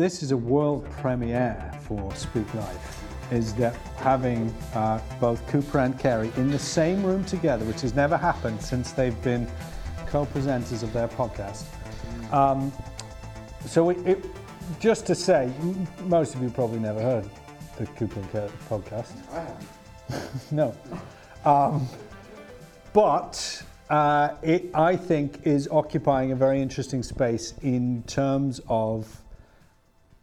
this is a world premiere for Speak Life. Is that having uh, both Cooper and Cary in the same room together, which has never happened since they've been co-presenters of their podcast. Um, so it, it, just to say, most of you probably never heard the Cooper and Cary podcast. no. Um, but uh, it, I think, is occupying a very interesting space in terms of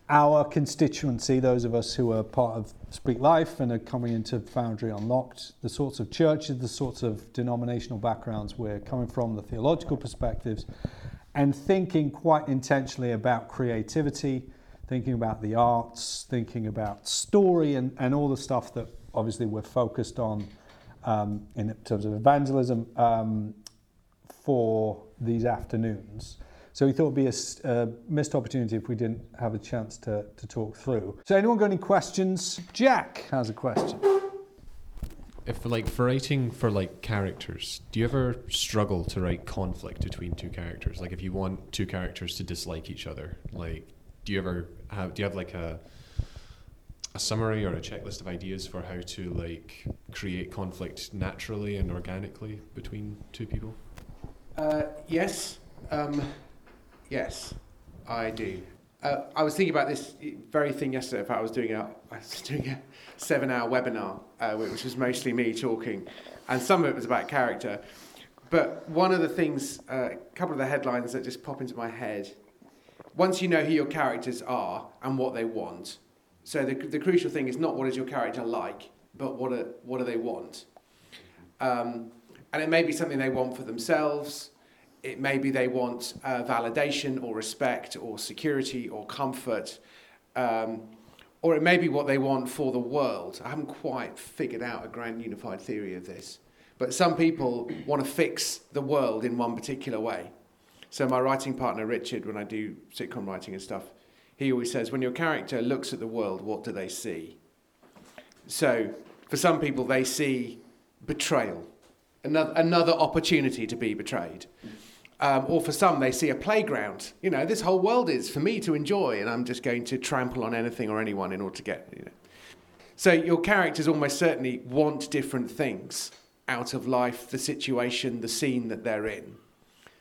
our constituency, those of us who are part of Speak Life and are coming into Foundry Unlocked, the sorts of churches, the sorts of denominational backgrounds we're coming from, the theological perspectives, and thinking quite intentionally about creativity, thinking about the arts, thinking about story, and, and all the stuff that obviously we're focused on um, in terms of evangelism um, for these afternoons. So we thought it'd be a, s- a missed opportunity if we didn't have a chance to, to talk through. So anyone got any questions? Jack has a question. If like for writing for like characters, do you ever struggle to write conflict between two characters? Like if you want two characters to dislike each other, like do you ever have do you have like a a summary or a checklist of ideas for how to like create conflict naturally and organically between two people? Uh, yes, um, yes, I do. Uh, I was thinking about this very thing yesterday. Fact, I was doing a, I was doing a seven-hour webinar, uh, which was mostly me talking, and some of it was about character. But one of the things, uh, a couple of the headlines that just pop into my head. Once you know who your characters are and what they want, so the, the crucial thing is not what is your character like, but what are, what do they want. Um, and it may be something they want for themselves. It may be they want uh, validation or respect or security or comfort. Um, or it may be what they want for the world. I haven't quite figured out a grand unified theory of this. But some people want to fix the world in one particular way. So, my writing partner, Richard, when I do sitcom writing and stuff, he always says, when your character looks at the world, what do they see? So, for some people, they see betrayal, another, another opportunity to be betrayed. Um, or for some, they see a playground. You know, this whole world is for me to enjoy, and I'm just going to trample on anything or anyone in order to get. You know. So your characters almost certainly want different things out of life, the situation, the scene that they're in.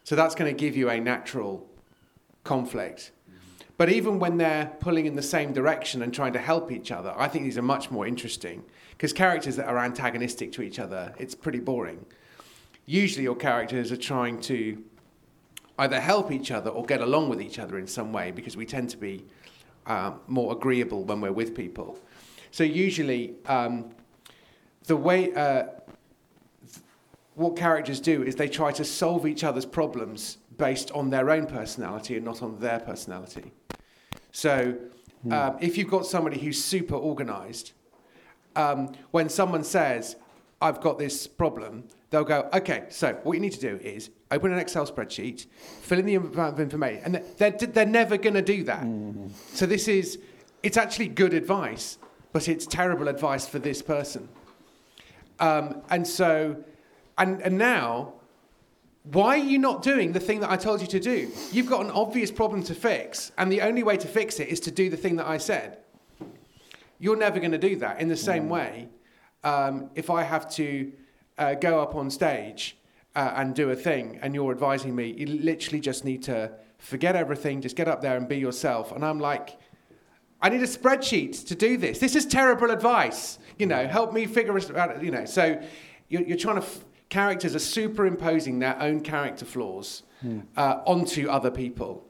So that's going to give you a natural conflict. But even when they're pulling in the same direction and trying to help each other, I think these are much more interesting because characters that are antagonistic to each other, it's pretty boring. Usually, your characters are trying to either help each other or get along with each other in some way because we tend to be um, more agreeable when we're with people. So, usually, um, the way uh, th- what characters do is they try to solve each other's problems based on their own personality and not on their personality. So, um, if you've got somebody who's super organized, um, when someone says, I've got this problem, they'll go, okay, so what you need to do is open an Excel spreadsheet, fill in the amount of information, and they're, they're never going to do that. So this is, it's actually good advice, but it's terrible advice for this person. Um, and so, and, and now, why are you not doing the thing that I told you to do? You've got an obvious problem to fix, and the only way to fix it is to do the thing that I said. You're never going to do that. In the same way, um, if I have to uh, go up on stage uh, and do a thing, and you're advising me, you literally just need to forget everything, just get up there and be yourself. And I'm like, I need a spreadsheet to do this. This is terrible advice. You know, help me figure it out. You know, so you're, you're trying to. F- characters are superimposing their own character flaws uh, onto other people.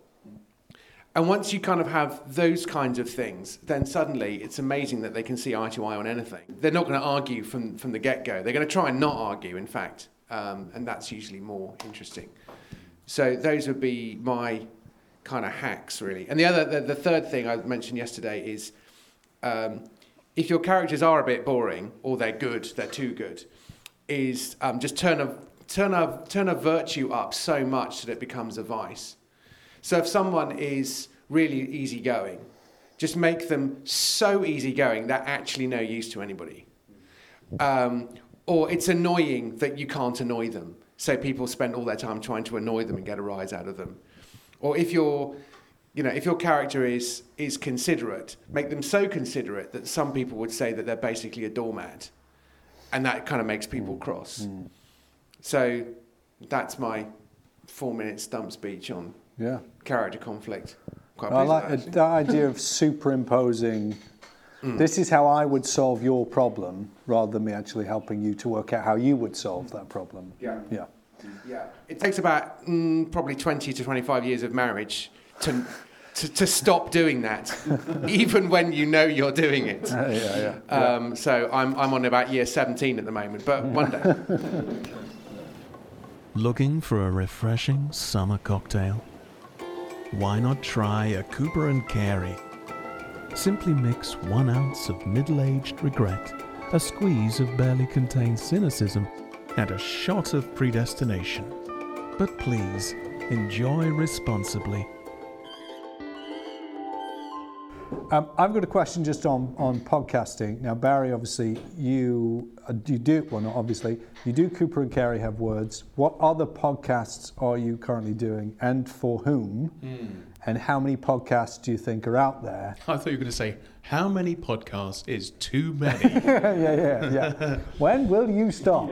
And once you kind of have those kinds of things, then suddenly it's amazing that they can see eye to eye on anything. They're not going to argue from, from the get go. They're going to try and not argue, in fact. Um, and that's usually more interesting. So those would be my kind of hacks, really. And the other, the, the third thing I mentioned yesterday is um, if your characters are a bit boring or they're good, they're too good, is um, just turn a, turn, a, turn a virtue up so much that it becomes a vice. So if someone is really easygoing, just make them so easygoing they're actually no use to anybody. Um, or it's annoying that you can't annoy them. So people spend all their time trying to annoy them and get a rise out of them. Or if you're you know, if your character is is considerate, make them so considerate that some people would say that they're basically a doormat, and that kind of makes people hmm. cross. Hmm. So that's my four-minute stump speech on Yeah. character conflict. Quite I like that, the idea of superimposing. This is how I would solve your problem, rather than me actually helping you to work out how you would solve that problem. Yeah. Yeah. Yeah, it takes about mm, probably 20 to 25 years of marriage to, to, to stop doing that, even when you know you're doing it. yeah, yeah. Um, so I'm, I'm on about year 17 at the moment, but one day. Looking for a refreshing summer cocktail? Why not try a Cooper and Cary? Simply mix one ounce of middle aged regret, a squeeze of barely contained cynicism, and a shot of predestination. But please, enjoy responsibly. Um, I've got a question just on, on podcasting. Now, Barry, obviously, you uh, you do well, not obviously, you do Cooper and Cary have words. What other podcasts are you currently doing, and for whom? And how many podcasts do you think are out there? I thought you were going to say, how many podcasts is too many? yeah, yeah, yeah. when will you stop?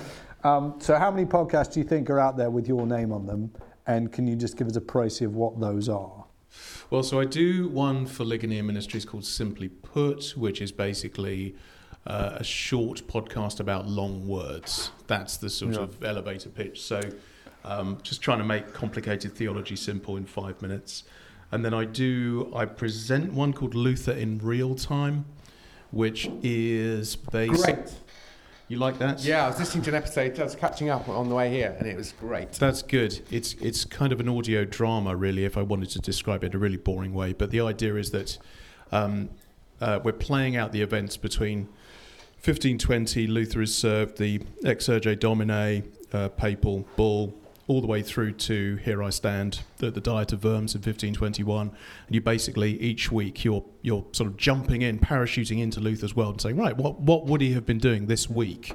um, so, how many podcasts do you think are out there with your name on them? And can you just give us a précis of what those are? well, so I do one for Ligonier Ministries called Simply Put, which is basically uh, a short podcast about long words. That's the sort Yeah. of elevator pitch. So um, just trying to make complicated theology simple in five minutes. And then I do, I present one called Luther in Real Time, which is based. Great. You like that? Yeah, I was listening to an episode, I was catching up on the way here, and it was great. That's good. It's it's kind of an audio drama, really, if I wanted to describe it in a really boring way. But the idea is that um, uh, we're playing out the events between 1520, Luther is served the Exsurge Domine, uh, papal bull, all the way through to Here I Stand, the, the Diet of Worms in 1521. And you basically, each week, you're, you're sort of jumping in, parachuting into Luther's world and saying, right, what, what would he have been doing this week?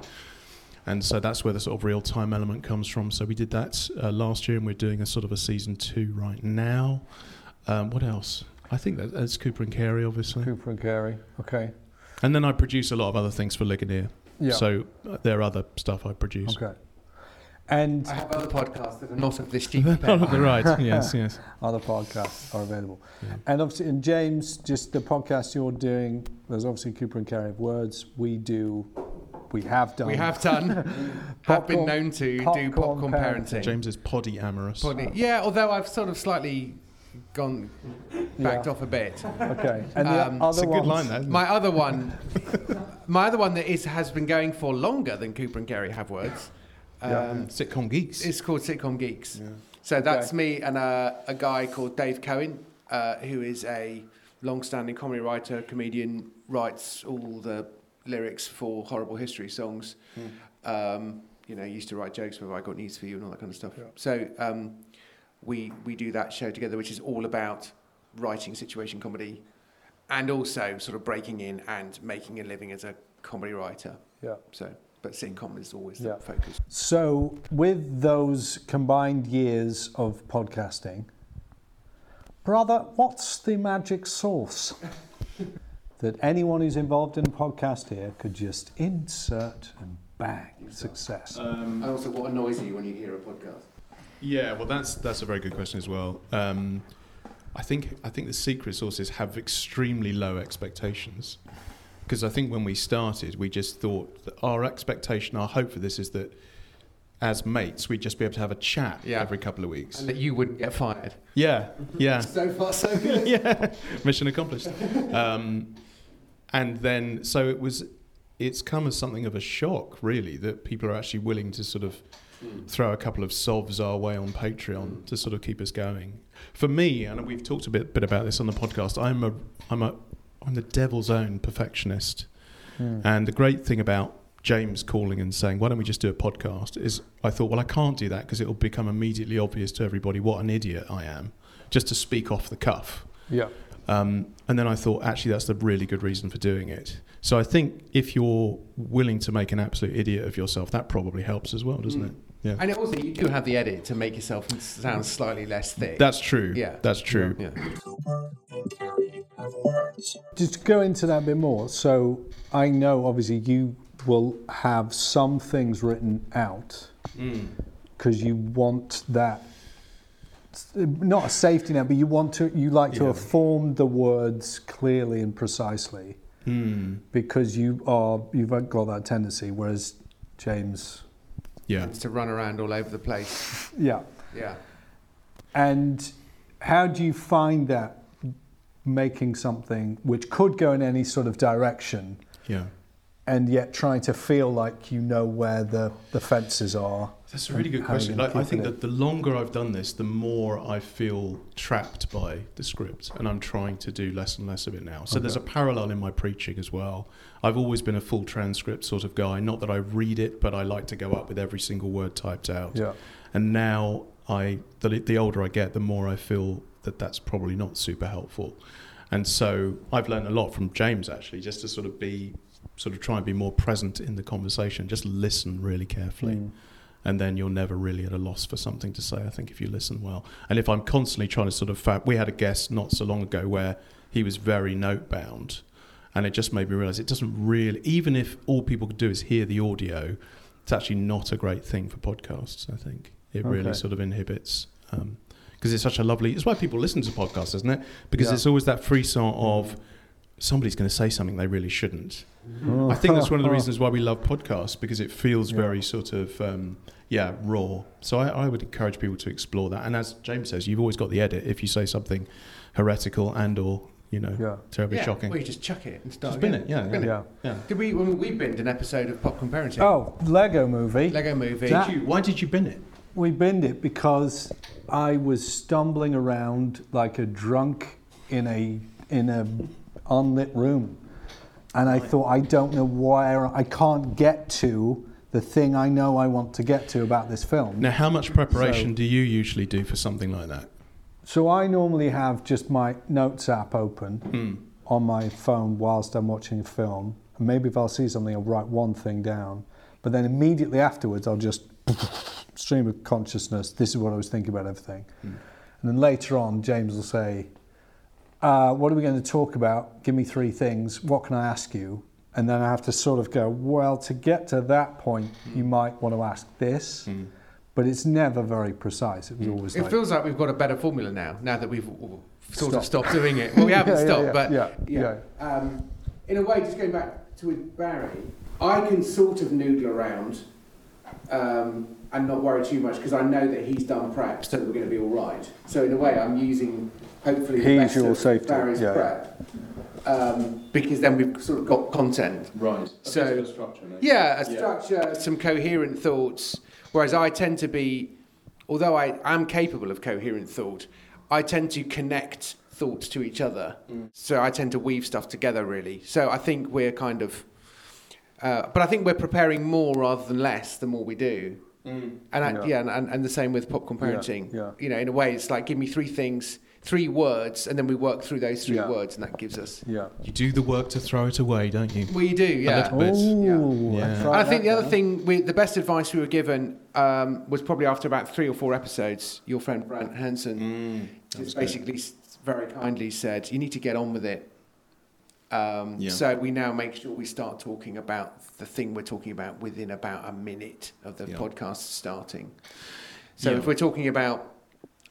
And so that's where the sort of real time element comes from. So we did that uh, last year, and we're doing a sort of a season two right now. Um, what else? I think that, that's Cooper and Cary, obviously. Cooper and Cary. Okay. And then I produce a lot of other things for Ligonier. Yeah. So uh, there are other stuff I produce. okay. And I have other podcasts that are not of this cheap pen. Oh, right. Yes, yes. other podcasts are available. Yeah. And obviously, and James, just the podcast you're doing, there's obviously Cooper and Cary of Words. We do, we have done. We have done, have Popcorn- been known to do popcorn popcorn parenting. parenting. James is poddy amorous. Poddy- Yeah, although I've sort of slightly gone backed Yeah. off a bit. Okay. And the Um, other It's a good ones- line, that. isn't it? My other one, my other one that is has been going for longer than Cooper and Cary have words. Um, Yeah. Sitcom geeks. It's called Sitcom Geeks. So that's Okay. me and a, a guy called Dave Cohen, uh, who is a long-standing comedy writer, comedian, writes all the lyrics for horrible history songs. Um, you know, used to write jokes with "I Got News for You" and all that kind of stuff. Yeah. So um, we we do that show together, which is all about writing situation comedy, and also sort of breaking in and making a living as a comedy writer. Yeah. So, but sitcom is always Yeah. the focus. So, with those combined years of podcasting, brother, what's the magic sauce that anyone who's involved in a podcast here could just insert and bang, success? And also, what annoys you when you hear a podcast? Yeah, well, that's that's a very good question as well. Um, I think I think the secret sauce is have extremely low expectations, because I think when we started, we just thought that our expectation, our hope for this is that as mates, we'd just be able to have a chat Yeah. every couple of weeks. And that you wouldn't get fired. Yeah, yeah. So far, so good. yeah, mission accomplished. Um, and then, so it was, it's come as something of a shock, really, that people are actually willing to sort of throw a couple of sovs our way on Patreon to sort of keep us going. For me, and we've talked a bit, bit about this on the podcast, I'm a, I'm a, I'm the devil's own perfectionist. And the great thing about James calling and saying, "Why don't we just do a podcast?" is I thought, well, I can't do that because it will become immediately obvious to everybody what an idiot I am, just to speak off the cuff. Yeah. Um, and then I thought, actually, that's the really good reason for doing it. So I think if you're willing to make an absolute idiot of yourself, that probably helps as well, doesn't it? Yeah. And also, you do have the edit to make yourself sound slightly less thick. That's true. Yeah. That's true. yeah. Just go into that a bit more. So I know obviously you will have some things written out because you want that not a safety net, but you want to you like to Yeah. have formed the words clearly and precisely Hmm. because you are you've got that tendency. Whereas James, Yeah. To run around all over the place. yeah. Yeah. And how do you find that making something which could go in any sort of direction Yeah. And yet trying to feel like you know where the, the fences are? That's a really good How are you question. Like, I think it? that the longer I've done this, the more I feel trapped by the script, and I'm trying to do less and less of it now. So there's a parallel in my preaching as well. I've always been a full transcript sort of guy. Not that I read it, but I like to go up with every single word typed out. Yeah. And now I, the, the older I get, the more I feel that that's probably not super helpful. And so I've learned a lot from James actually, just to sort of be, sort of try and be more present in the conversation. Just listen really carefully Mm. and then you're never really at a loss for something to say. I think if you listen well, and if I'm constantly trying to sort of, fa- we had a guest not so long ago where he was very note bound, and it just made me realise it doesn't really, even if all people could do is hear the audio, it's actually not a great thing for podcasts. I think it really Okay. sort of inhibits. because it's such a lovely. It's why people listen to podcasts, isn't it? Because Yeah. it's always that frisson of somebody's going to say something they really shouldn't. I think that's one of the reasons why we love podcasts because it feels Yeah. very sort of um, yeah raw. So I, I would encourage people to explore that. And as James says, you've always got the edit if you say something heretical and or you know Yeah. terribly yeah. shocking. Well, you just chuck it and start Just bin it, yeah, Bin Yeah. yeah. Did we? When we binned an episode of Popcorn Parenting. Oh, Lego movie. Lego Movie. That- Did you, why did you bin it? We binned it because I was stumbling around like a drunk in a in a unlit room, and I thought I don't know where I can't get to the thing I know I want to get to about this film. Now, how much preparation So- do you usually do for something like that? So I normally have just my notes app open Hmm. on my phone whilst I'm watching a film. And maybe if I'll see something, I'll write one thing down. But then immediately afterwards, I'll just stream of consciousness. This is what I was thinking about everything. And then later on, James will say, uh, "What are we going to talk about? Give me three things. What can I ask you?" And then I have to sort of go, "Well, to get to that point, you might want to ask this." But it's never very precise. It was always It like, feels like we've got a better formula now. Now that we've sort of stopped doing it. Well, we haven't Yeah, yeah, stopped, yeah, but yeah, yeah. Um, in a way, just going back to with Barry, I can sort of noodle around um, and not worry too much because I know that he's done prep, so that we're going to be all right. So in a way, I'm using hopefully the He's best your of safety, Barry's yeah, yeah. prep. Um, because then we've sort of got content. Right. So- Yeah, a structure, some coherent thoughts. Whereas I tend to be, although I am capable of coherent thought, I tend to connect thoughts to each other. So I tend to weave stuff together, really. So I think we're kind of, uh, but I think we're preparing more rather than less the more we do. And I, Yeah. yeah, and, and, and the same with popcorn Yeah, parenting. yeah. You know, in a way, it's like give me three things, three words, and then we work through those three Yeah. words, and that gives us. yeah. You do the work to throw it away, don't you? We do, yeah. little bit. Ooh, Yeah. let's And I think the other thing, we, the best advice we were given um, was probably after about three or four episodes. Your friend Brent Hansen just basically s- very kindly said, "You need to get on with it." Um, Yeah. So we now make sure we start talking about the thing we're talking about within about a minute of the Yeah. podcast starting. So Yeah. if we're talking about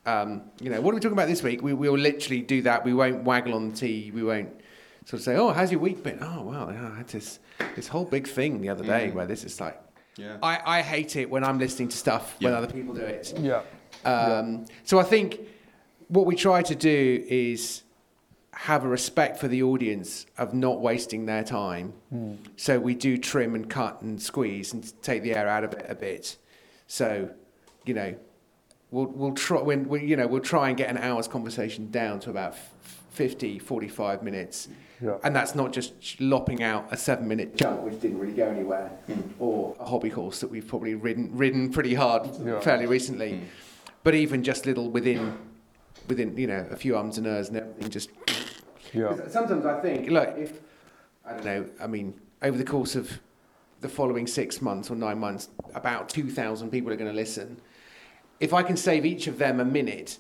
um, you know, what are we talking about this week? We will literally do that. We won't waggle on the tea. We won't sort of say, "Oh, how's your week been?" Oh, well, yeah, I had this this whole big thing the other day where this is like. Yeah. I, I hate it when I'm listening to stuff when other people do it. Yeah. Um, So I think what we try to do is have a respect for the audience of not wasting their time. So we do trim and cut and squeeze and take the air out of it a bit. So, you know, we'll we'll try when we you know we'll try and get an hour's conversation down to about f- 50 45 minutes Yeah. and that's not just lopping out a seven minute jump which didn't really go anywhere hmm. or a hobby horse that we've probably ridden ridden pretty hard Yeah. fairly recently hmm. but even just little within within you know a few ums and ers and everything just Yeah. sometimes I think look if I don't know I mean over the course of the following six months or nine months, about 2,000 people are going to listen. If I can save each of them a minute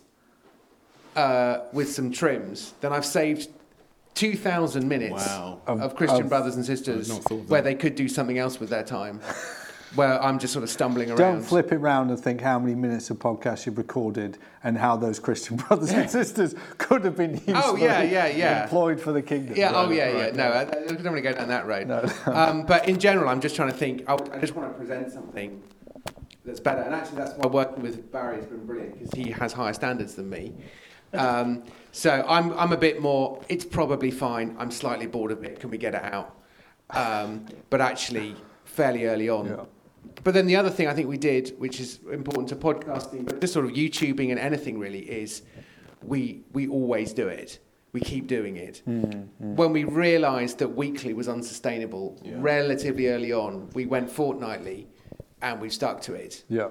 uh, with some trims, then I've saved 2,000 minutes Wow. of Christian of- brothers and sisters not thought of where that. they could do something else with their time, where I'm just sort of stumbling around. Don't flip it round and think how many minutes of podcast you've recorded and how those Christian brothers and sisters could have been usefully Oh, yeah, yeah, yeah. employed for the kingdom. Yeah, oh Right, yeah, right. yeah. No, I, I don't want to go down that road. No. um, but in general, I'm just trying to think. I, I just want to present something that's better. And actually, that's why working with Barry has been brilliant because he has higher standards than me. Um, so I'm, I'm a bit more. It's probably fine. I'm slightly bored of it. Can we get it out? Um, but actually, fairly early on. Yeah. But then the other thing I think we did, which is important to podcasting, but just sort of YouTubing and anything really, is we we always do it. We keep doing it. When we realised that weekly was unsustainable, relatively early on, we went fortnightly, and we've stuck to it. Yeah,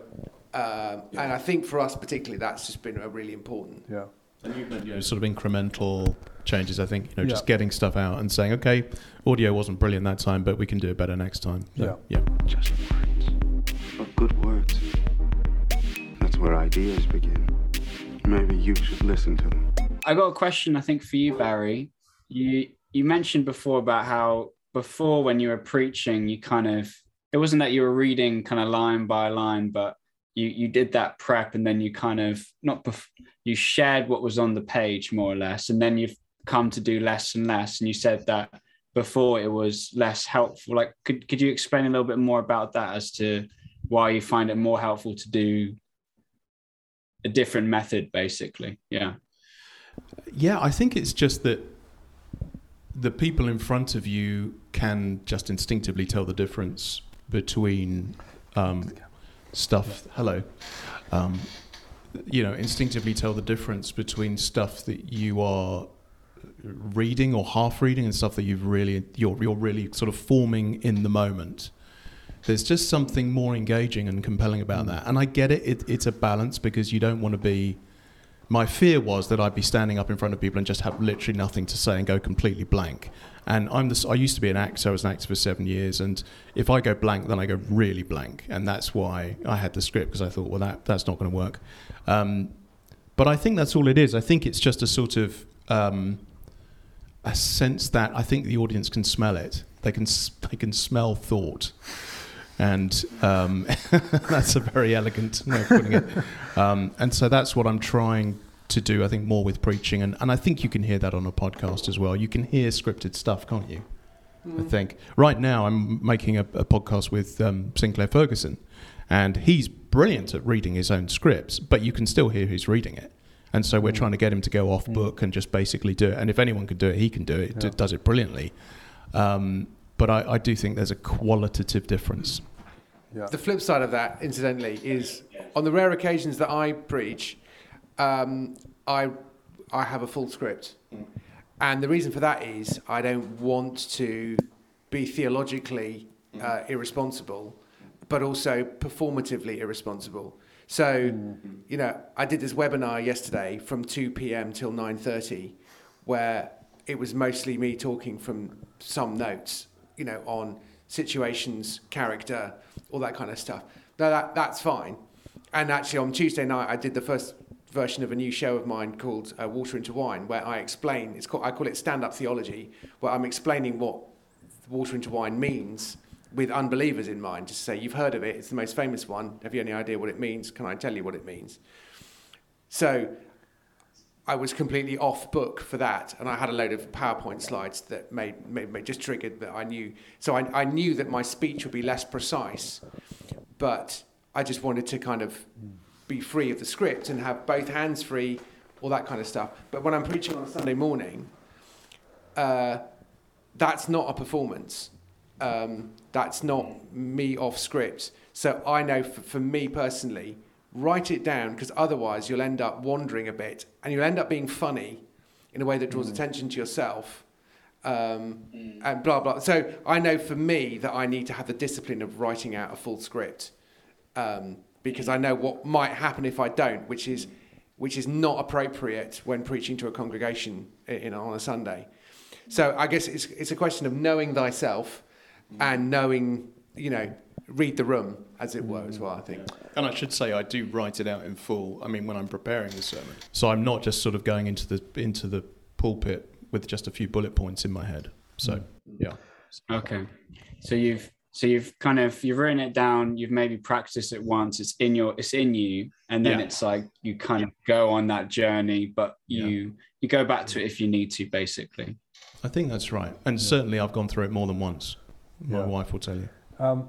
Um, And I think for us particularly, that's just been a really important. yeah. And you've made, you know, sort of incremental changes, I think, you know, just Yeah. getting stuff out and saying, okay, audio wasn't brilliant that time, but we can do it better next time. So, yeah. Just words. But good words. That's where ideas begin. Maybe you should listen to them. I got a question, I think, for you, Barry. You you mentioned before about how before when you were preaching, you kind of it wasn't that you were reading kind of line by line, but you you did that prep and then you kind of not bef- you shared what was on the page more or less, and then you've come to do less and less. And you said that before it was less helpful. Like, could could you explain a little bit more about that as to why you find it more helpful to do a different method, basically? Yeah. Yeah, I think it's just that the people in front of you can just instinctively tell the difference between um, stuff. Hello. Um, you know, instinctively tell the difference between stuff that you are reading or half reading and stuff that you've really you're you're really sort of forming in the moment. There's just something more engaging and compelling about that, and I get it. it it's a balance because you don't want to be my fear was that I'd be standing up in front of people and just have literally nothing to say and go completely blank. And I'm the, I used to be an actor. I was an actor for seven years, and if I go blank, then I go really blank, and that's why I had the script because I thought, well, that that's not going to work. Um, but I think that's all it is. I think it's just a sort of um, a sense that I think the audience can smell it. They can, they can smell thought, and um, that's a very elegant way of putting it. Um, and so that's what I'm trying to do. I think more with preaching, and, and I think you can hear that on a podcast as well. You can hear scripted stuff, can't you? I think right now I'm making a, a podcast with um, Sinclair Ferguson, and he's brilliant at reading his own scripts, but you can still hear who's reading it. And so we're trying to get him to go off book and just basically do it. And if anyone can do it, he can do it. D- does it brilliantly. Um, but I, I do think there's a qualitative difference. Yeah. The flip side of that, incidentally, is on the rare occasions that I preach, um, I I have a full script, and the reason for that is I don't want to be theologically uh, irresponsible, but also performatively irresponsible. So, you know, I did this webinar yesterday from 2 p.m. till 9:30, where it was mostly me talking from some notes, you know, on situations, character, all that kind of stuff. No, that that's fine. And actually, on Tuesday night, I did the first version of a new show of mine called uh, Water into Wine, where I explain. It's called I call it stand-up theology, where I'm explaining what water into wine means with unbelievers in mind. Just say you've heard of it; it's the most famous one. Have you any idea what it means? Can I tell you what it means? So I was completely off book for that, and I had a load of PowerPoint slides that made, made, made just triggered that I knew. So I, I knew that my speech would be less precise, but I just wanted to kind of be free of the script and have both hands free, all that kind of stuff. But when I'm preaching on a Sunday morning, uh, that's not a performance. Um, that's not me off script. So I know for, for me personally, write it down because otherwise you'll end up wandering a bit and you'll end up being funny in a way that draws attention to yourself. Um, and blah blah. So I know for me that I need to have the discipline of writing out a full script um, because I know what might happen if I don't, which is which is not appropriate when preaching to a congregation i- in, on a Sunday. So I guess it's it's a question of knowing thyself and knowing you know, read the room, as it were, as well. I think. And I should say I do write it out in full. I mean, when I'm preparing the sermon, so I'm not just sort of going into the into the pulpit with just a few bullet points in my head. So mm. yeah, Okay. So you've so you've kind of you've written it down, you've maybe practiced it once, it's in your it's in you, and then Yeah. it's like you kind of go on that journey, but you you go back to it if you need to, basically. I think that's right. And certainly I've gone through it more than once. My Yeah. wife will tell you. Um,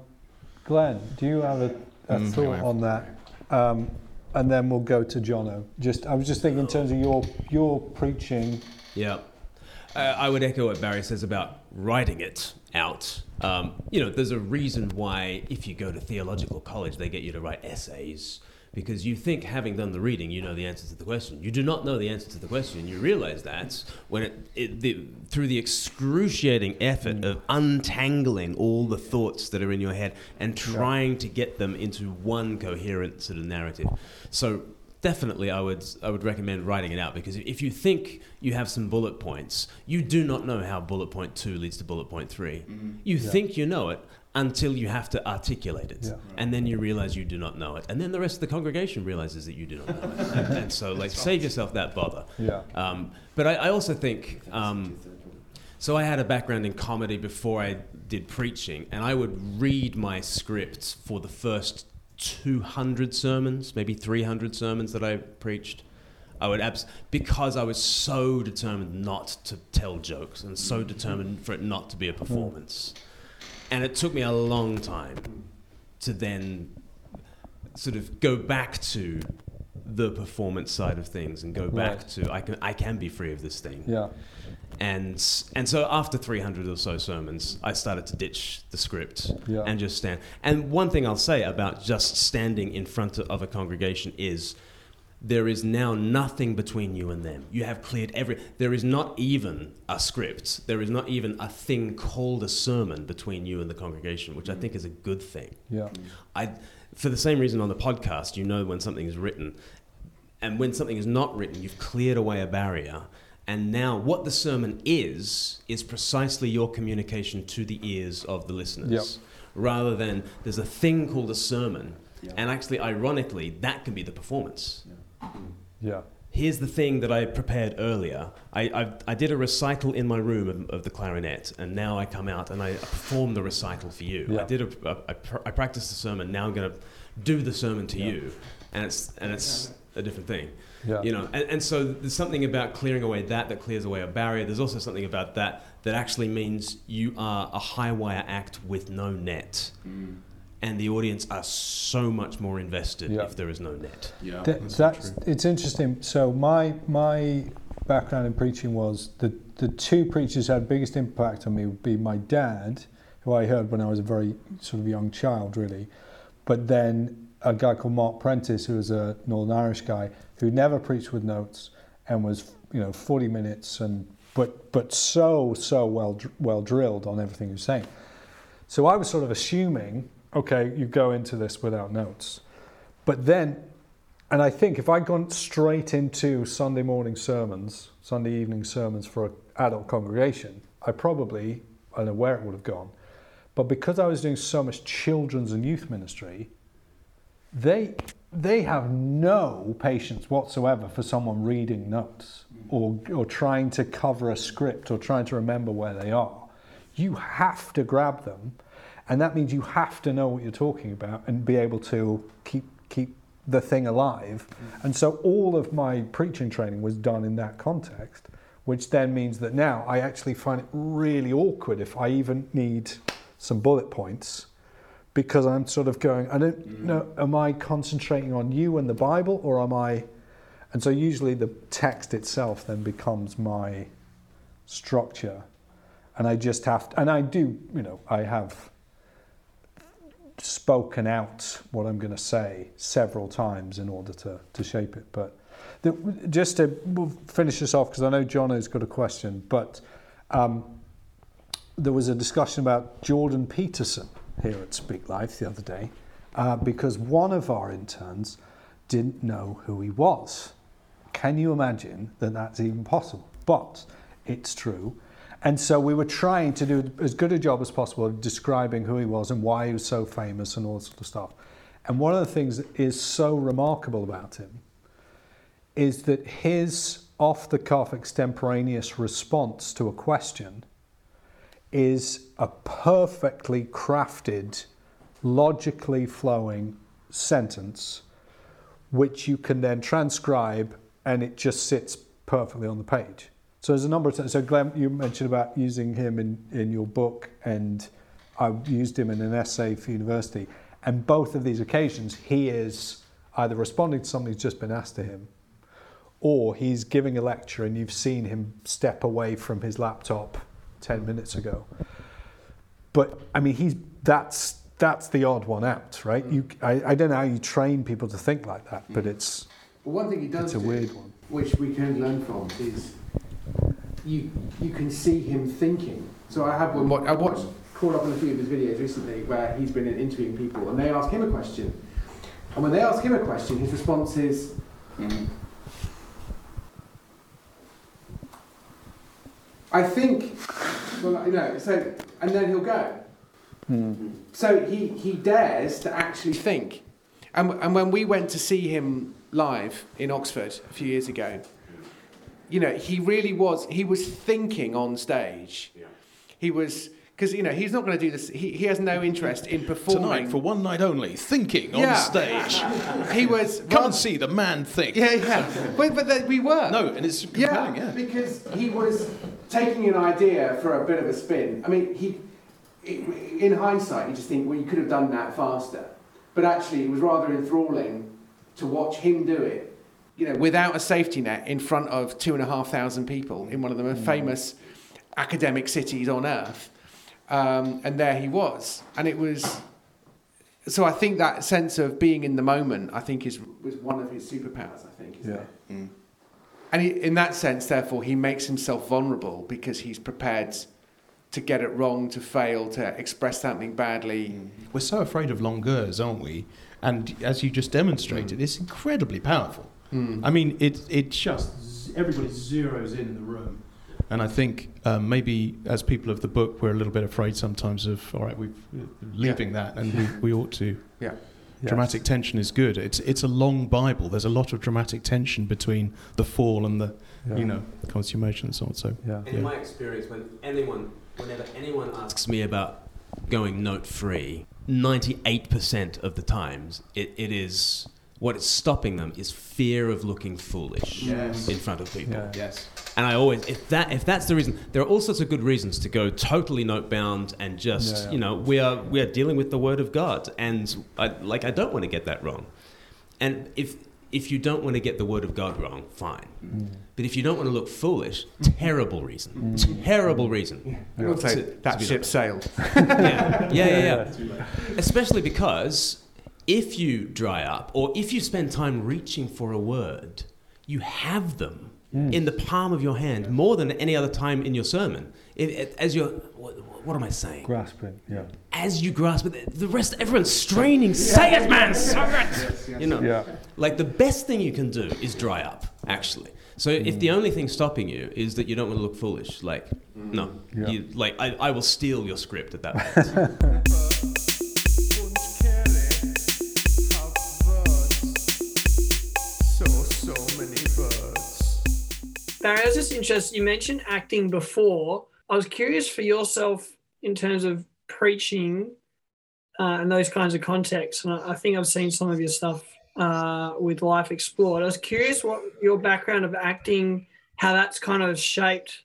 Glenn, do you have a, a Mm, thought on that? Um, and then we'll go to Jono. Just, I was just thinking in terms of your your preaching. Yeah. Uh, I would echo what Barry says about writing it out. Um, you know, there's a reason why if you go to theological college, they get you to write essays because you think, having done the reading, you know the answer to the question. You do not know the answer to the question. You realize that when it, it the, through the excruciating effort of untangling all the thoughts that are in your head and trying to get them into one coherent sort of narrative. So definitely I would I would recommend writing it out because if you think you have some bullet points, you do not know how bullet point two leads to bullet point 3 mm-hmm. You think you know it until you have to articulate it, Yeah. and then you realize you do not know it, and then the rest of the congregation realizes that you do not know it, and, and so like save yourself that bother. Yeah. Um, but I, I also think. Um, so I had a background in comedy before I did preaching, and I would read my scripts for the first 200 sermons, maybe 300 sermons that I preached. I would abs- because I was so determined not to tell jokes and so determined for it not to be a performance. And it took me a long time to then sort of go back to the performance side of things and go back Right. to I can I can be free of this thing Yeah. and and so after 300 or so sermons i started to ditch the script Yeah. and just stand and one thing i'll say about just standing in front of a congregation is there is now nothing between you and them you have cleared every there is not even a script there is not even a thing called a sermon between you and the congregation which i think is a good thing Yeah. I, for the same reason on the podcast, you know when something is written, and when something is not written, you've cleared away a barrier. And now, what the sermon is, is precisely your communication to the ears of the listeners. Yep. Rather than there's a thing called a sermon, and actually, ironically, that can be the performance. Yeah. Here's the thing that I prepared earlier. I, I, I did a recital in my room of, of the clarinet, and now I come out and I perform the recital for you. Yeah. I did a, a, I, pr- I practiced the sermon. Now I'm going to do the sermon to Yeah. you, and it's and it's a different thing. Yeah. You know, and, and so there's something about clearing away that that clears away a barrier. There's also something about that that actually means you are a high wire act with no net, mm. And the audience are so much more invested Yeah. if there is no net. Yeah, Th- that's it's interesting. So my my background in preaching was the the two preachers who had biggest impact on me would be my dad, who I heard when I was a very sort of young child, really, but then a guy called Mark Prentice, who was a Northern Irish guy who never preached with notes and was you know 40 minutes and but but so so well well drilled on everything he was saying. So I was sort of assuming, okay, you go into this without notes. But then, and I think if I'd gone straight into Sunday morning sermons, Sunday evening sermons for an adult congregation, I probably, I don't know where it would have gone. But because I was doing so much children's and youth ministry, they they have no patience whatsoever for someone reading notes mm. or or trying to cover a script or trying to remember where they are. You have to grab them, and that means you have to know what you're talking about and be able to keep keep the thing alive. Mm. And so all of my preaching training was done in that context, which then means that now I actually find it really awkward if I even need some bullet points because I'm sort of going, I don't mm. know, am I concentrating on you and the Bible or am I? And so usually the text itself then becomes my structure. And I just have to, and I do, you know, I have spoken out what I'm going to say several times in order to, to shape it. But the, just to we'll finish this off, because I know John has got a question, but um, there was a discussion about Jordan Peterson here at Speak Life the other day, uh, because one of our interns didn't know who he was. Can you imagine that that's even possible? But it's true. And so we were trying to do as good a job as possible of describing who he was and why he was so famous and all sort of stuff. And one of the things that is so remarkable about him is that his off the cuff extemporaneous response to a question is a perfectly crafted, logically flowing sentence which you can then transcribe and it just sits perfectly on the page. So there's a number of times. So Glenn, you mentioned about using him in, in your book, and I used him in an essay for university. And both of these occasions, he is either responding to something that's just been asked to him, or he's giving a lecture and you've seen him step away from his laptop 10 minutes ago. But I mean, he's that's that's the odd one out, right? You, I, I don't know how you train people to think like that, but mm. it's Well, one thing he does it's a do, weird one. which we can learn from, is you you can see him thinking. So I have one. I uh, watched caught up on a few of his videos recently where he's been interviewing people and they ask him a question, and when they ask him a question, his response is. Mm. I think, well, you know, so, and then he'll go. Hmm. So he, he dares to actually think. And, and when we went to see him live in Oxford a few years ago, you know, he really was, he was thinking on stage. He was, because, you know, he's not going to do this, he, he has no interest in performing. Tonight, for one night only, thinking Yeah. on stage. He was. Come and see the man think. Yeah, yeah. But, but that we were. No, and it's Yeah, compelling, yeah. because he was taking an idea for a bit of a spin. I mean, he, in hindsight, you just think, well, you could have done that faster. But actually, it was rather enthralling to watch him do it, you know, without a safety net in front of two and a half thousand people in one of the most mm. famous academic cities on earth. Um, and there he was. And it was. So I think that sense of being in the moment, I think, is was one of his superpowers. I think. Isn't Yeah. it? Mm. And he, in that sense, therefore, he makes himself vulnerable because he's prepared to get it wrong, to fail, to express something badly. Mm. We're so afraid of longueurs, aren't we? And as you just demonstrated, it's incredibly powerful. I mean, it it just everybody zeroes in in the room, and I think um, maybe as people of the book, we're a little bit afraid sometimes of all right, we're leaving that, and we, we ought to. Yeah. Dramatic tension is good. It's it's a long Bible. There's a lot of dramatic tension between the fall and the Yeah. you know consummation and so on. So Yeah. And in my experience, when anyone, whenever anyone asks me about going note free, 98% of the times it, it is what is stopping them is fear of looking foolish Yes. in front of people. Yeah. Yes. And I always, if that, if that's the reason, there are all sorts of good reasons to go totally note bound and just, Yeah, yeah. you know, we are we are dealing with the word of God, and I, like I don't want to get that wrong. And if if you don't want to get the word of God wrong, fine. Mm. But if you don't want to look foolish, mm. terrible reason, mm. terrible reason. And also, To- to that be ship sailed. yeah, yeah, yeah, yeah. Especially because if you dry up or if you spend time reaching for a word, you have them hmm. in the palm of your hand more than any other time in your sermon. As you're, what, what am I saying? Grasping, yeah. As you grasp it, the rest, everyone's straining. Say it, man, say it. You know, Yeah. like the best thing you can do is dry up. Actually, so if hmm. the only thing stopping you is that you don't want to look foolish, like no, hmm. Yeah. you, like I, I will steal your script at that point. Barry, I was just interested. You mentioned acting before. I was curious for yourself in terms of preaching uh, and those kinds of contexts. And I, think I've seen some of your stuff uh, with Life Explored. I was curious what your background of acting, how that's kind of shaped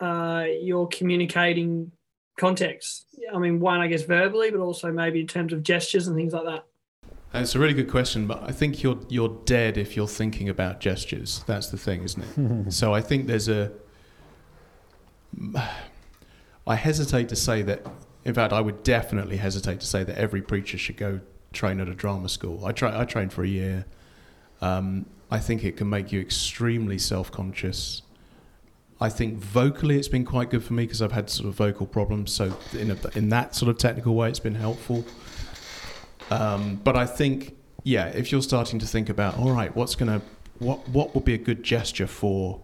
uh, your communicating context. I mean, one, I guess verbally, but also maybe in terms of gestures and things like that. It's a really good question, but I think you're you're dead if you're thinking about gestures. That's the thing, isn't it? so I think there's a. I hesitate to say that. In fact, I would definitely hesitate to say that every preacher should go train at a drama school. I try. I trained for a year. Um, I think it can make you extremely self-conscious. I think vocally it's been quite good for me because I've had sort of vocal problems. So in a, in that sort of technical way, it's been helpful. Um, but I think, yeah, if you're starting to think about, all right, what's gonna, what, what would be a good gesture for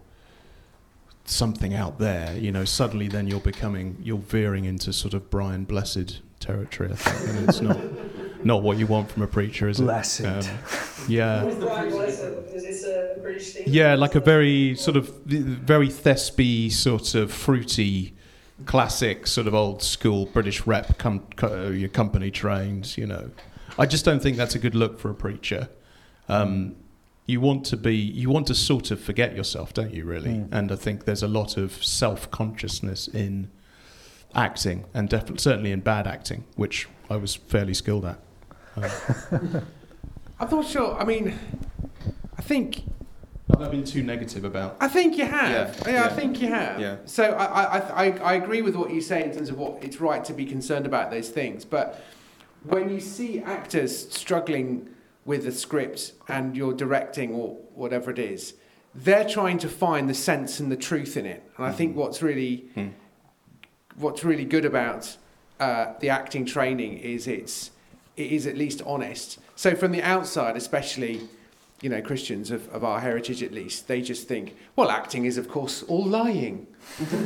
something out there, you know, suddenly then you're becoming, you're veering into sort of Brian Blessed territory, I think, and it's not not what you want from a preacher, is Blessed. it? Um, yeah. Blessed, is this a British thing? Yeah, like a very sort of very thespy, sort of fruity, classic, sort of old school British rep com- co- your company trained. You know, I just don't think that's a good look for a preacher. Um, you want to be, you want to sort of forget yourself, don't you? Really, Mm. and I think there's a lot of self consciousness in acting, and definitely certainly in bad acting, which I was fairly skilled at. Um, I'm not sure. I mean, I think I've been too negative about. I think you have. Yeah, Yeah, I think you have. Yeah. So I, I, I, I agree with what you say in terms of what it's right to be concerned about those things. But when you see actors struggling with the script and you're directing or whatever it is, they're trying to find the sense and the truth in it. And I think what's really Mm. what's really good about uh, the acting training is it's it is at least honest. So from the outside, especially, you know, Christians of, of our heritage at least, they just think, well, acting is of course all lying.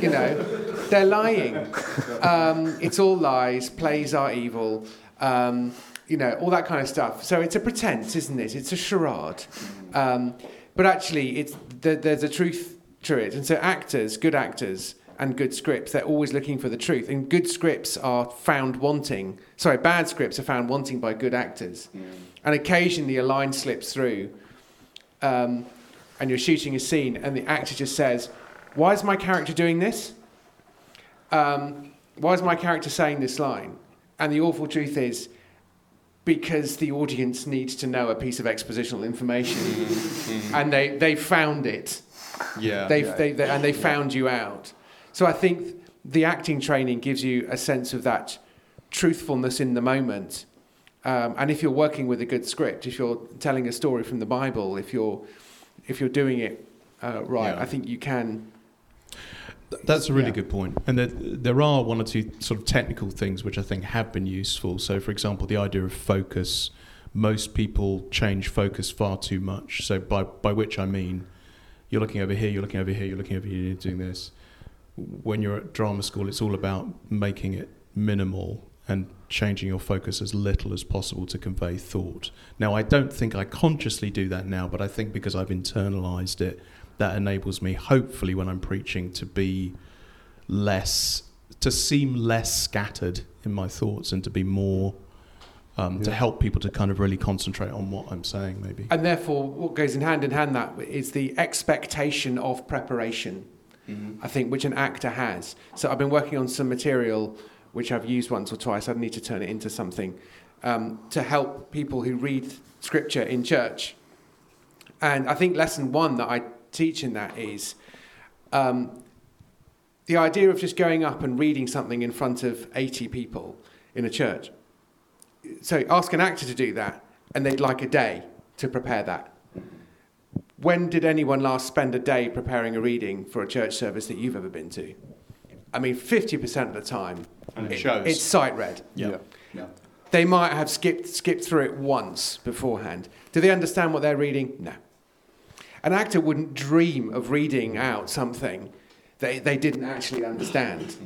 you know, they're lying. Um, it's all lies. Plays are evil. Um, you know, all that kind of stuff. So it's a pretense, isn't it? It's a charade. Um, but actually, it's there, there's a truth to it. And so actors, good actors, and good scripts, they're always looking for the truth. And good scripts are found wanting. Sorry, bad scripts are found wanting by good actors. And occasionally a line slips through, um, and you're shooting a scene, and the actor just says, "Why is my character doing this? Um, why is my character saying this line?" And the awful truth is, because the audience needs to know a piece of expositional information, and they they found it. Yeah. They, they, they, and they found you out. So I think the acting training gives you a sense of that truthfulness in the moment. Um, and if you're working with a good script, if you're telling a story from the Bible, if you're if you're doing it uh, right, Yeah. I think you can. Th- That's a really Yeah. good point. And there, there are one or two sort of technical things which I think have been useful. So, for example, the idea of focus. Most people change focus far too much. So, by, by which I mean, you're looking over here, you're looking over here, you're looking over here, you're doing this. When you're at drama school, it's all about making it minimal and changing your focus as little as possible to convey thought. Now, I don't think I consciously do that now, but I think because I've internalized it, that enables me, hopefully, when I'm preaching, to be less, to seem less scattered in my thoughts and to be more, um, to help people to kind of really concentrate on what I'm saying, maybe. And therefore, what goes in hand in hand that is the expectation of preparation. I think, which an actor has. So I've been working on some material which I've used once or twice. I need to turn it into something um, to help people who read scripture in church. And I think lesson one that I teach in that is um, the idea of just going up and reading something in front of 80 people in a church. So ask an actor to do that, and they'd like a day to prepare that. When did anyone last spend a day preparing a reading for a church service that you've ever been to? I mean, 50% of the time, And it shows. it's sight read. yeah. They might have skipped, skipped through it once beforehand. Do they understand what they're reading? No. An actor wouldn't dream of reading out something they, they didn't actually understand.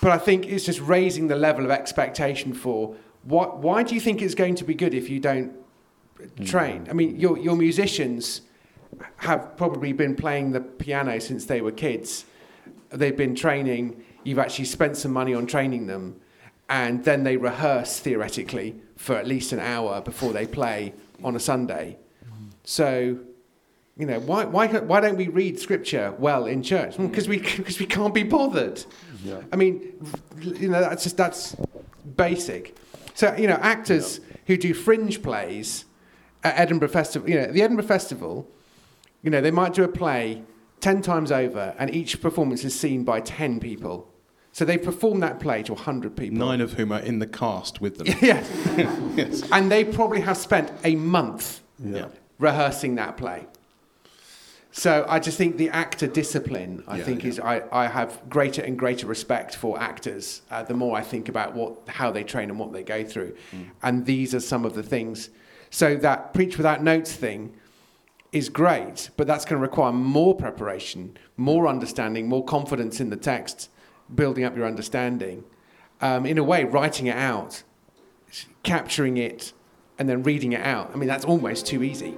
But I think it's just raising the level of expectation for what, why do you think it's going to be good if you don't train? I mean, your, your musicians have probably been playing the piano since they were kids. They've been training, you've actually spent some money on training them, and then they rehearse theoretically for at least an hour before they play on a Sunday. So, you know, why, why, why don't we read scripture well in church? Because we, cause we can't be bothered. Yeah. I mean, you know, that's just that's basic. So you know, actors who do fringe plays at Edinburgh Festival, you know, at the Edinburgh Festival, you know, they might do a play ten times over, and each performance is seen by ten people. So they perform that play to hundred people. Nine of whom are in the cast with them. yeah, yes. and they probably have spent a month Yeah. rehearsing that play. So I just think the actor discipline, I Yeah, think, yeah. is I, I have greater and greater respect for actors. Uh, the more I think about what how they train and what they go through, Mm. and these are some of the things. So that preach without notes thing, is great, but that's going to require more preparation, more understanding, more confidence in the text, building up your understanding. Um, in a way, writing it out, capturing it, and then reading it out. I mean, that's almost too easy.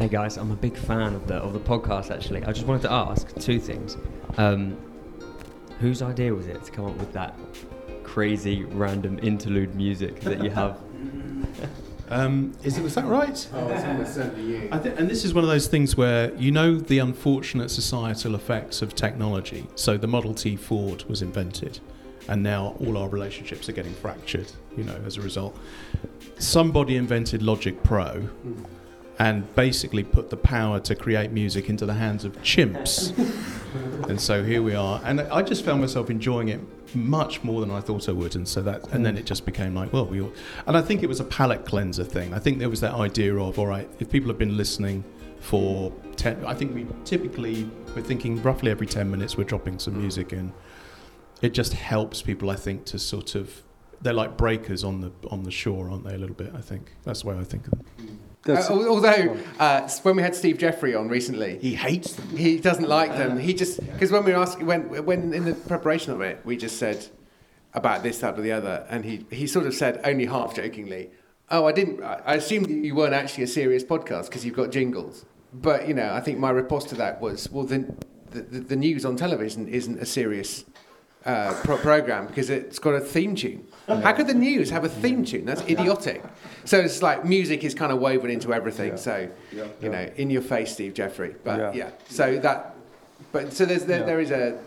Hey guys, I'm a big fan of the of the podcast. Actually, I just wanted to ask two things. Um, whose idea was it to come up with that crazy random interlude music that you have? Um, is it was that right? Oh, it's almost certainly you. I and this is one of those things where you know the unfortunate societal effects of technology. So the Model T Ford was invented, and now all our relationships are getting fractured. You know, as a result, somebody invented Logic Pro, and basically put the power to create music into the hands of chimps. and so here we are, and I just found myself enjoying it much more than I thought I would, and so that, and then it just became like, well, we all, and I think it was a palate cleanser thing. I think there was that idea of, all right, if people have been listening for ten, I think we typically we're thinking roughly every ten minutes we're dropping some mm. music in. It just helps people, I think, to sort of. They're like breakers on the on the shore, aren't they? A little bit, I think. That's the way I think of them. Uh, although uh, when we had Steve Jeffrey on recently, He hates them. he doesn't like them. He just because when we were asking when when in the preparation of it, we just said about this, that, or the other, and he he sort of said only half jokingly, "Oh, I didn't. I I assumed you weren't actually a serious podcast because you've got jingles." But you know, I think my response to that was, well, then the, the, the news on television isn't a serious uh, pro- program because it's got a theme tune. How could the news have a theme tune? That's idiotic. So it's like music is kind of woven into everything. So you know, in your face, Steve Jeffrey. But Yeah. yeah, so that. But so there's there, Yeah. there is a,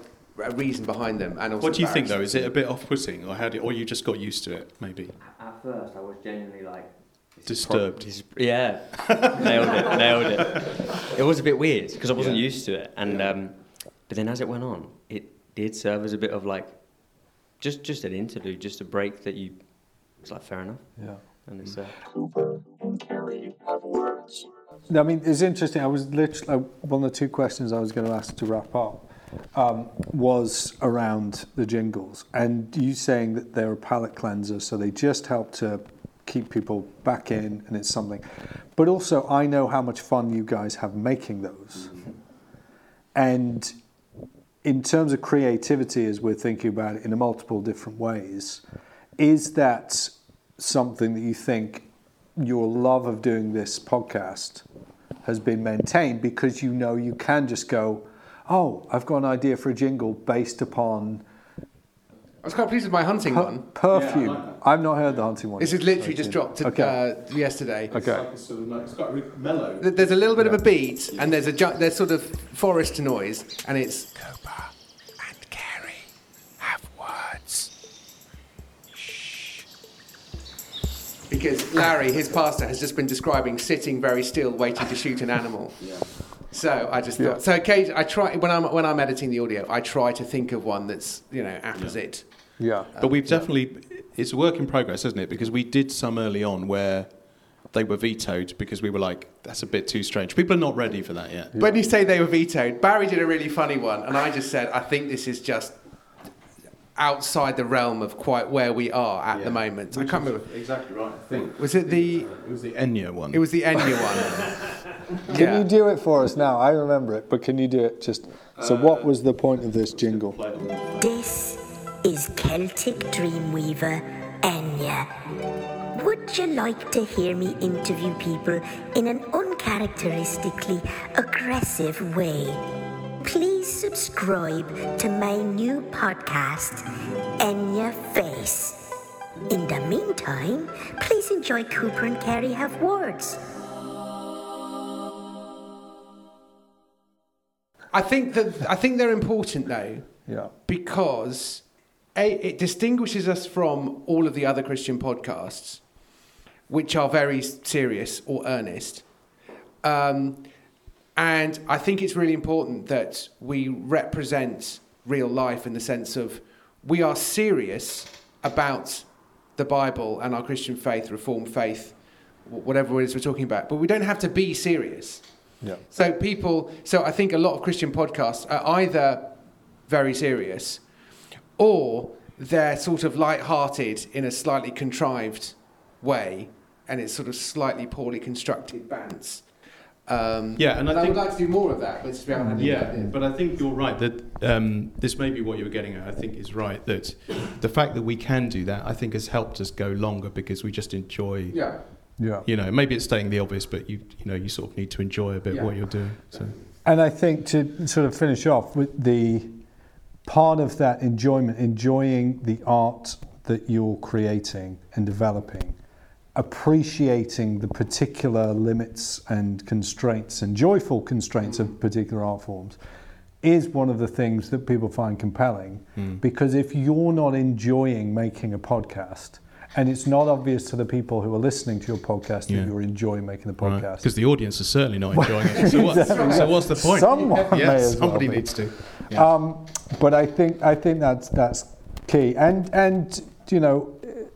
a reason behind them, and also. What do you think, though? embarrassing. Is it a bit off-putting, or how do, or you just got used to it? Maybe At first, I was genuinely like disturbed. yeah, nailed it, nailed it. It was a bit weird because I wasn't used to it, and um, but then as it went on, it did serve as a bit of like just just an interlude, just a break that you. It's like fair enough, Yeah. and it's. Uh, No, I mean, it's interesting. I was literally one of the two questions I was going to ask to wrap up um, was around the jingles, and you saying that they're a palate cleanser, so they just help to keep people back in, and it's something. But also, I know how much fun you guys have making those, and in terms of creativity, as we're thinking about it in a multiple different ways, is that something that you think your love of doing this podcast has been maintained because you know you can just go, oh, I've got an idea for a jingle based upon I was quite pleased with my hunting per- one. perfume. I've not heard the hunting one. This is literally just dropped to, Okay. uh, yesterday. Okay. It's sort of like, it's quite really mellow. Th- There's a little bit of a beat, and there's a ju- there's sort of forest noise, and it's Cooper and Cary have words. Shh. Because Larry, his pastor, has just been describing sitting very still, waiting to shoot an animal. Yeah. So I just Yeah. thought. So occasionally, I try when I'm when I'm editing the audio, I try to think of one that's you know apposite. Yeah. But we've definitely, it's a work in progress, isn't it? Because we did some early on where they were vetoed because we were like, that's a bit too strange. People are not ready for that yet. When you say they were vetoed, Barry did a really funny one, and I just said, I think this is just outside the realm of quite where we are at the moment. I can't remember. Exactly right, I think. Was it the? It was the Enya one. It was the Enya one. Can you do it for us now? I remember it, but can you do it just. So, uh, what was the point of this jingle? This is Celtic Dreamweaver Enya. Would you like to hear me interview people in an uncharacteristically aggressive way? Please subscribe to my new podcast, Enya Face. In the meantime, please enjoy Cooper and Cary Have Words. I think that I think they're important though Yeah. because a it distinguishes us from all of the other Christian podcasts, which are very serious or earnest. Um, and I think it's really important that we represent real life in the sense of we are serious about the Bible and our Christian faith, Reformed faith, whatever it is we're talking about. But we don't have to be serious. Yeah. So people, so I think a lot of Christian podcasts are either very serious, or they're sort of light-hearted in a slightly contrived way, and it's sort of slightly poorly constructed bands. Um, Yeah, and I I think- would like to do more of that, but just we haven't Yeah, but I think you're right that um, this may be what you were getting at. I think is right that the fact that we can do that, I think, has helped us go longer because we just enjoy. Yeah. Yeah. You know, maybe it's stating the obvious, but you you know you sort of need to enjoy a bit Yeah. what you're doing. So And I think to sort of finish off with the part of that enjoyment, enjoying the art that you're creating and developing, appreciating the particular limits and constraints and joyful constraints of particular art forms is one of the things that people find compelling Mm. because if you're not enjoying making a podcast and it's not obvious to the people who are listening to your podcast Yeah. that you're enjoying making the podcast because the audience is certainly not enjoying it. So, what, Exactly. so what's the point? Someone yeah, well somebody be. needs to. Um, but I think I think that's that's key. And and you know,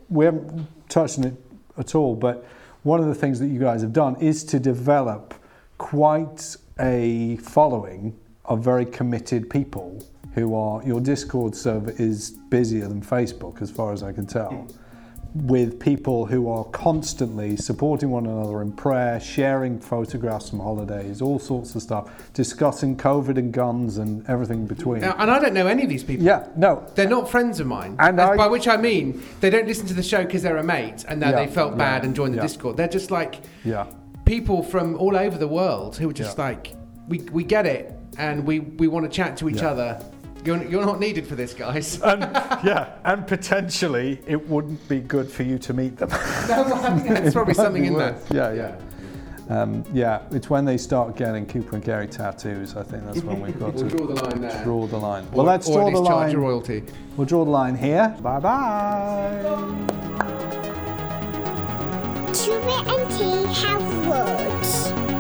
we haven't touched on it at all. But one of the things that you guys have done is to develop quite a following of very committed people who are. Your Discord server is busier than Facebook, as far as I can tell. With people who are constantly supporting one another in prayer, sharing photographs from holidays, all sorts of stuff, discussing COVID and guns and everything between. And I don't know any of these people. Yeah, no. They're not friends of mine. And And I- by which I mean they don't listen to the show because they're a mate and Yeah, they felt yeah, bad and joined the yeah. Discord. They're just like Yeah. people from all over the world who are just like, we, we get it and we, we want to chat to each other. You're, you're not needed for this, guys. And yeah, and potentially it wouldn't be good for you to meet them. There's probably something in worse. there. Yeah, yeah. Um, yeah, it's when they start getting Cooper and Cary tattoos. I think that's when we've got We'll to draw the line there. Draw the line. Or- well, let's draw at the least charge line. a royalty. We'll draw the line here. Bye bye. Tuba and T have words.